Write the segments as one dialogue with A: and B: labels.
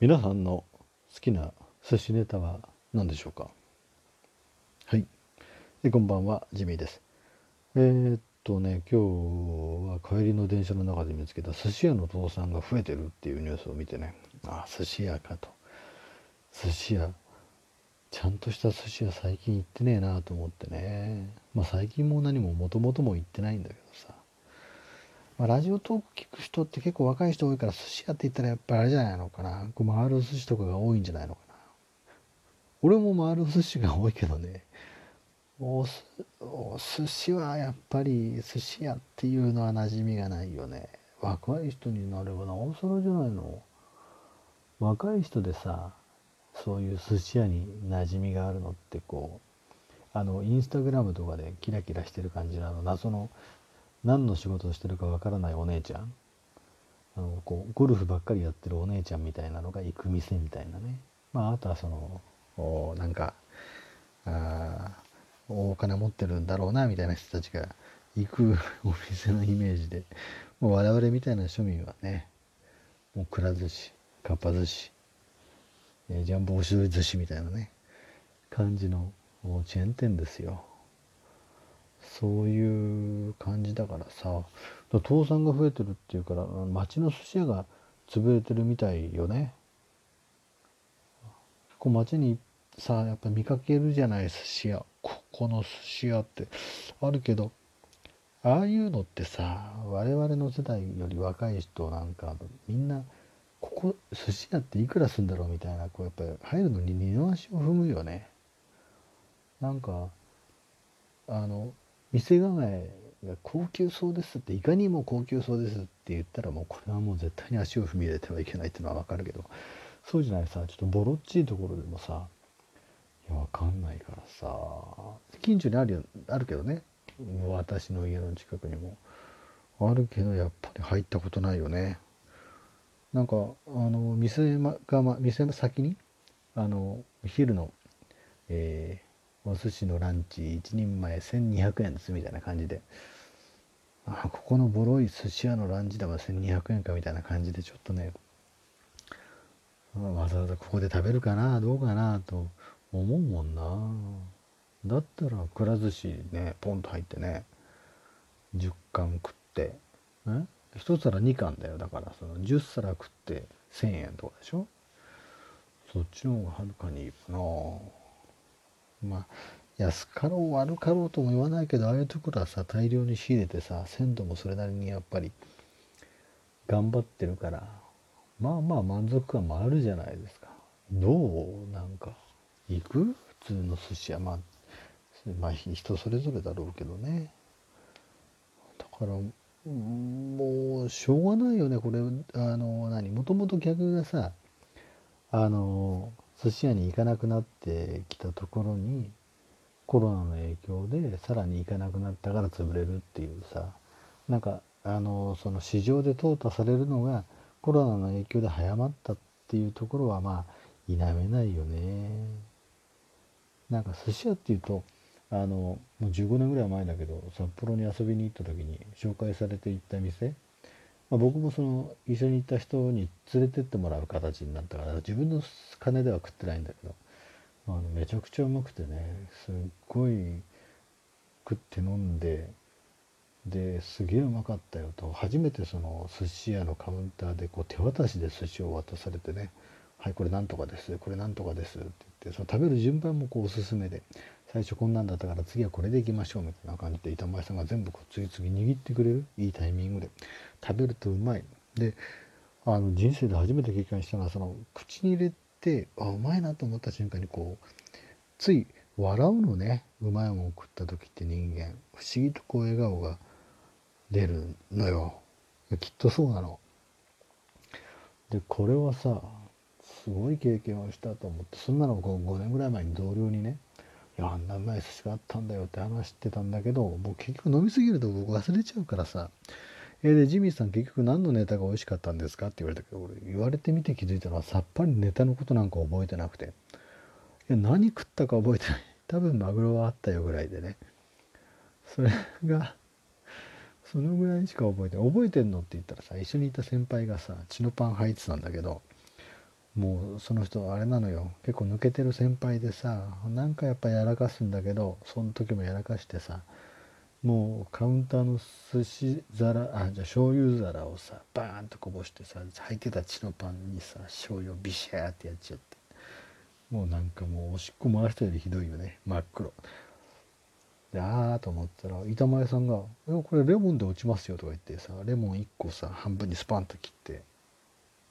A: 皆さんの好きな寿司ネタは何でしょうか？はい。えこんばんはジミーです。えー、っとね今日は帰りの電車の中で見つけた寿司屋の倒産が増えてるっていうニュースを見てね。あ寿司屋かと。寿司屋ちゃんとした寿司屋最近行ってねえなと思ってね。まあ最近も何ももともとも行ってないんだけどさ。まあ、ラジオトーク聞く人って結構若い人多いから寿司屋って言ったらやっぱりあれじゃないのかな。こう回る寿司とかが多いんじゃないのかな。俺も回る寿司が多いけどね。おすお寿司はやっぱり寿司屋っていうのは馴染みがないよね。若い人になればなおさらじゃないの。若い人でさそういう寿司屋に馴染みがあるのってこうあのインスタグラムとかでキラキラしてる感じのあの。謎の何の仕事をしてるかわからないお姉ちゃんあのこうゴルフばっかりやってるお姉ちゃんみたいなのが行く店みたいなねまああとはそのおなんかあお金持ってるんだろうなみたいな人たちが行くお店のイメージでもう我々みたいな庶民はねもうくら寿司かっぱ寿司、えー、ジャンボおしどり寿司みたいなね感じのチェーン店ですよ。そういう感じだからさ。倒産が増えてるっていうから町の寿司屋が潰れてるみたいよね。こう町にさやっぱ見かけるじゃない寿司屋。ここの寿司屋って。あるけどああいうのってさ我々の世代より若い人なんかみんなここ寿司屋っていくらすんだろうみたいなこうやっぱり入るのに二の足を踏むよね。なんかあの店構えが高級そうですっていかにも高級そうですって言ったらもうこれはもう絶対に足を踏み入れてはいけないっていうのは分かるけどそうじゃないさちょっとボロっちいところでもさいや分かんないからさ近所にあるよあるけどね私の家の近くにも。あるけどやっぱり入ったことないよね。なんかあの店が、ま、店の先にあの昼の、えーお寿司のランチ1人前1200円ですみたいな感じで。あここのボロい寿司屋のランチでも1200円かみたいな感じでちょっとねわざわざここで食べるかなどうかなと思うもんな。だったらくら寿司ねポンと入ってね10貫食ってえ？1皿2貫だよ。だからその10皿食って1000円とかでしょ？そっちの方がはるかにいいかな。まあ安かろう悪かろうとも言わないけどああいうところはさ大量に仕入れてさ鮮度もそれなりにやっぱり頑張ってるからまあまあ満足感もあるじゃないですか。どうなんか行く？普通の寿司屋。まあまあ人それぞれだろうけどね。だからもうしょうがないよねこれ。あの何？もともと客がさあの寿司屋に行かなくなってきたところにコロナの影響でさらに行かなくなったから潰れるっていうさなんかあのその市場で淘汰されるのがコロナの影響で早まったっていうところはまあ否めないよね。なんか寿司屋っていうとあのもう15年ぐらい前だけど札幌に遊びに行った時に紹介されて行った店まあ、僕もその一緒に行った人に連れてってもらう形になったから自分の金では食ってないんだけどあのめちゃくちゃうまくてねすっごい食って飲んでですげえうまかったよと初めてその寿司屋のカウンターでこう手渡しで寿司を渡されてね「はいこれなんとかですこれなんとかです」って言ってその食べる順番もこうおすすめで最初こんなんだったから次はこれでいきましょうみたいな感じで板前さんが全部こう次々握ってくれる。いいタイミングで。食べるとうまい。であの人生で初めて経験したのはその口に入れてあうまいなと思った瞬間にこうつい笑うのね。うまいもん食った時って人間。不思議とこう笑顔が出るのよ。きっとそうなの。でこれはさすごい経験をしたと思ってそんなのを5年ぐらい前に同僚にねいやあんなうまい寿司があったんだよって話してたんだけどもう結局飲みすぎると僕忘れちゃうからさ。え、でジミーさん結局何のネタが美味しかったんですかって言われたけど俺言われてみて気づいたのはさっぱりネタのことなんか覚えてなくて。いや何食ったか覚えてない。多分マグロはあったよぐらいでね。それがそのぐらいしか覚えて覚えてんのって言ったらさ一緒にいた先輩がさ血のパン履いてたんだけどもうその人あれなのよ。結構抜けてる先輩でさなんかやっぱやらかすんだけどその時もやらかしてさもうカウンターの寿司皿あじゃあ醤油皿をさバーンとこぼしてさ履いてた血のパンにさ醤油をビシャーってやっちゃって。もうなんかもうおしっこ回したよりひどいよね。真っ黒。でああと思ったら板前さんが「これレモンで落ちますよ」とか言ってさレモン1個さ半分にスパンと切って。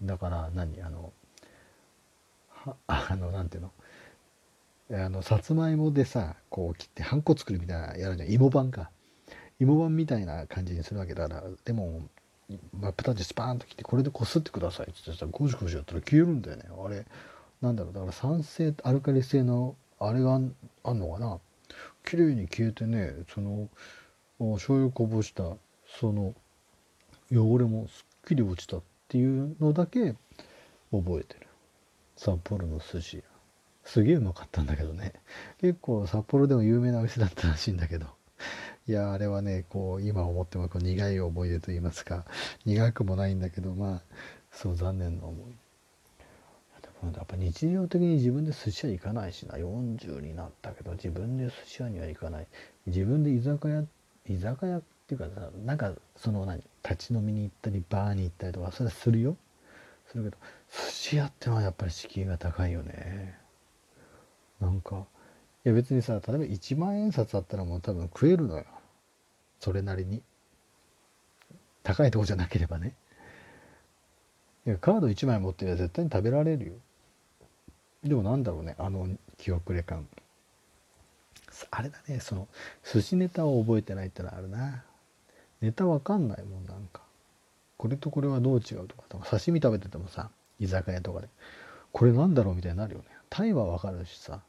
A: だから何あのあのなんていうの？あのさつまいもでさこう切ってハンコ作るみたいなやるじゃん。芋版か。芋版みたいな感じにするわけだからレモン真っ二つスパーンと切ってこれでこすってください。って言ってさゴシゴシやったら消えるんだよね。あれなんだろう。だから酸性アルカリ性のあれがあんのかな。綺麗に消えてねその醤油こぼしたその汚れもすっきり落ちたっていうのだけ覚えてる。札幌の寿司。すげえうまかったんだけどね。結構札幌でも有名なお店だったらしいんだけど。いやあれはねこう今思ってもこう苦い思い出と言いますか。苦くもないんだけどまあそう残念な思い。やっぱ日常的に自分で寿司屋行かないしな。40になったけど自分で寿司屋には行かない。自分で居酒屋居酒屋っていうかなんかその何立ち飲みに行ったりバーに行ったりとかそれはするよ。するけど寿司屋ってのはやっぱり敷居が高いよね。なんかいや別にさ例えば1万円札あったらもう多分食えるのよ。それなりに。高いとこじゃなければね。いやカード1枚持ってりゃ絶対に食べられるよ。でもなんだろうねあの記憶れ感あれだねその寿司ネタを覚えてないってのはあるな。ネタわかんないもんなんか。これとこれはどう違うとか刺身食べててもさ居酒屋とかでこれなんだろうみたいになるよね。タイはわかるしさ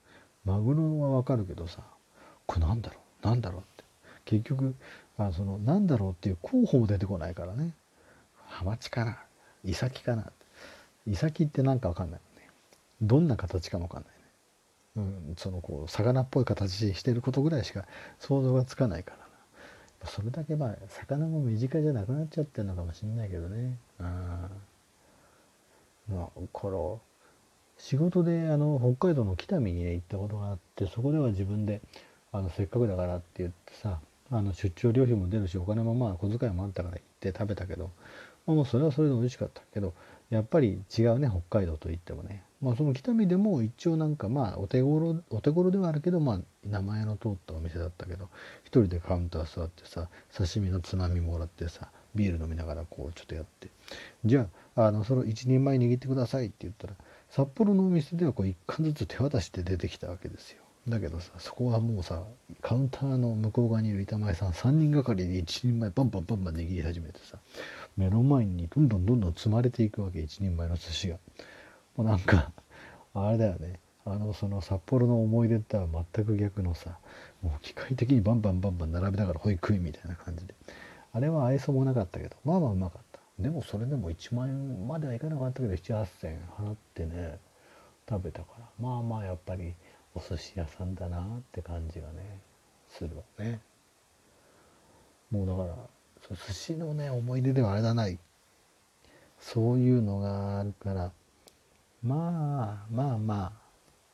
A: マグロはわかるけどさこれなんだろうなんだろうって。結局あそのなんだろうっていう候補も出てこないからね。ハマチかなイサキかな。イサキってなんかわかんないどんな形かもわかんないね、うん、そのこう魚っぽい形してることぐらいしか想像がつかないから。それだけまあ魚も身近じゃなくなっちゃってるのかもしんないけどね。うん。まあこの仕事であの北海道の北見にね行ったことがあってそこでは自分であのせっかくだからって言ってさあの出張料費も出るしお金もまあ小遣いもあったから行って食べたけど、まあ、もうそれはそれで美味しかったけどやっぱり違うね北海道といってもね。まあその北見でも一応なんかまあお手頃お手頃ではあるけどまあ名前の通ったお店だったけど一人でカウンター座ってさ刺身のつまみもらってさビール飲みながらこうちょっとやって。じゃああのその一人前握ってくださいって言ったら札幌のお店ではこう一貫ずつ手渡して出てきたわけですよ。だけどさそこはもうさカウンターの向こう側にいる板前さん3人がかりで一人前バンバンバンバン握り始めてさ目の前にどんどんどんどん積まれていくわけ一人前の寿司が。もうなんかあれだよね。あのその札幌の思い出とは全く逆のさもう機械的にバンバンバンバン並べながらほい食いみたいな感じで。あれは愛想もなかったけどまあまあうまかった。でもそれでも1万円まではいかなかったけど7 8千円払ってね食べたから。まあまあやっぱりお寿司屋さんだなって感じがねするわね。もうだから寿司のね思い出ではあれだない。そういうのがあるからまあまあまあ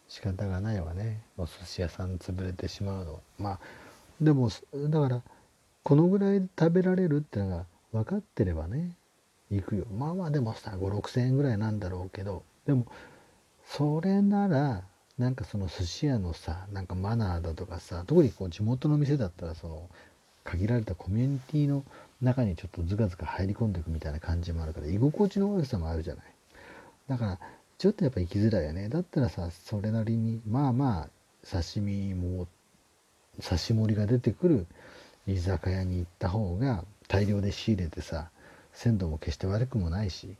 A: 仕方がないわね。お寿司屋さん潰れてしまうのは。まあでもだからこのぐらい食べられるってのが分かってればね行くよ。まあまあでもさ5 6千円ぐらいなんだろうけど。でもそれならなんかその寿司屋のさなんかマナーだとかさ特にこう地元の店だったらその限られたコミュニティの中にちょっとズカズカ入り込んでいくみたいな感じもあるから居心地の悪さもあるじゃない。だからちょっとやっぱ行きづらいよね。だったらさそれなりにまあまあ刺身も刺し盛りが出てくる居酒屋に行った方が大量で仕入れてさ鮮度も決して悪くもないし、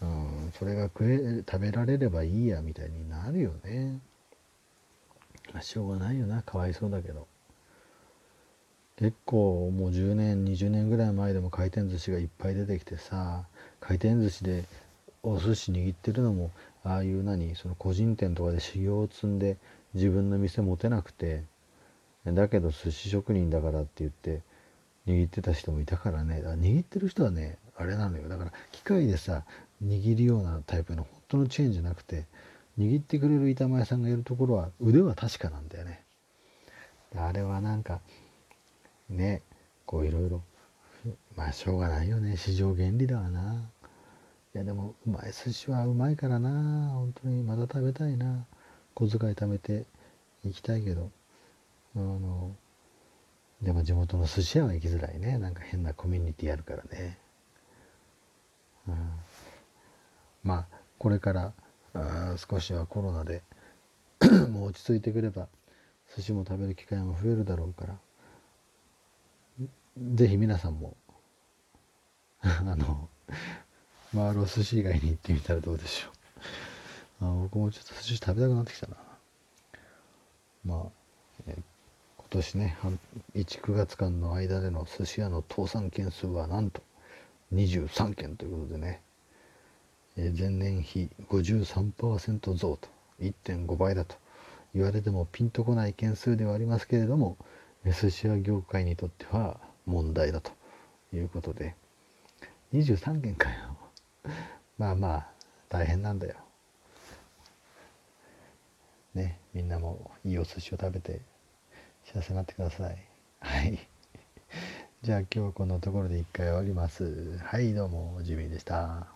A: うん、それが食え食べられればいいやみたいになるよね。まあ、しょうがないよなかわいそうだけど。結構もう10年20年ぐらい前でも回転寿司がいっぱい出てきてさ回転寿司でお寿司握ってるのもああいう何その個人店とかで修行を積んで自分の店持てなくてだけど寿司職人だからって言って握ってた人もいたからね握ってる人はねあれなのよだから機械でさ握るようなタイプの本当のチェーンじゃなくて握ってくれる板前さんがいるところは腕は確かなんだよね。あれはなんかねこういろいろまあしょうがないよね。市場原理だわな。いやでもうまい寿司はうまいからな。本当にまた食べたいな。小遣い貯めて行きたいけど。あのでも地元の寿司屋は行きづらいね。なんか変なコミュニティあるからね、うん、まあこれからあ少しはコロナで もう落ち着いてくれば寿司も食べる機会も増えるだろうから是非皆さんも あのマーロ寿司以外に行ってみたらどうでしょう。あ僕もちょっと寿司食べたくなってきたな。まあ、え今年ね19月間の間での寿司屋の倒産件数はなんと23件ということでね、え前年比53%増と1.5倍だと言われてもピンとこない件数ではありますけれども寿司屋業界にとっては問題だということで23件かよ。まあまあ大変なんだよ。ねみんなもいいお寿司を食べて幸せになってください。はい。じゃあ今日はこのところで一回終わります。はいどうもジミーでした。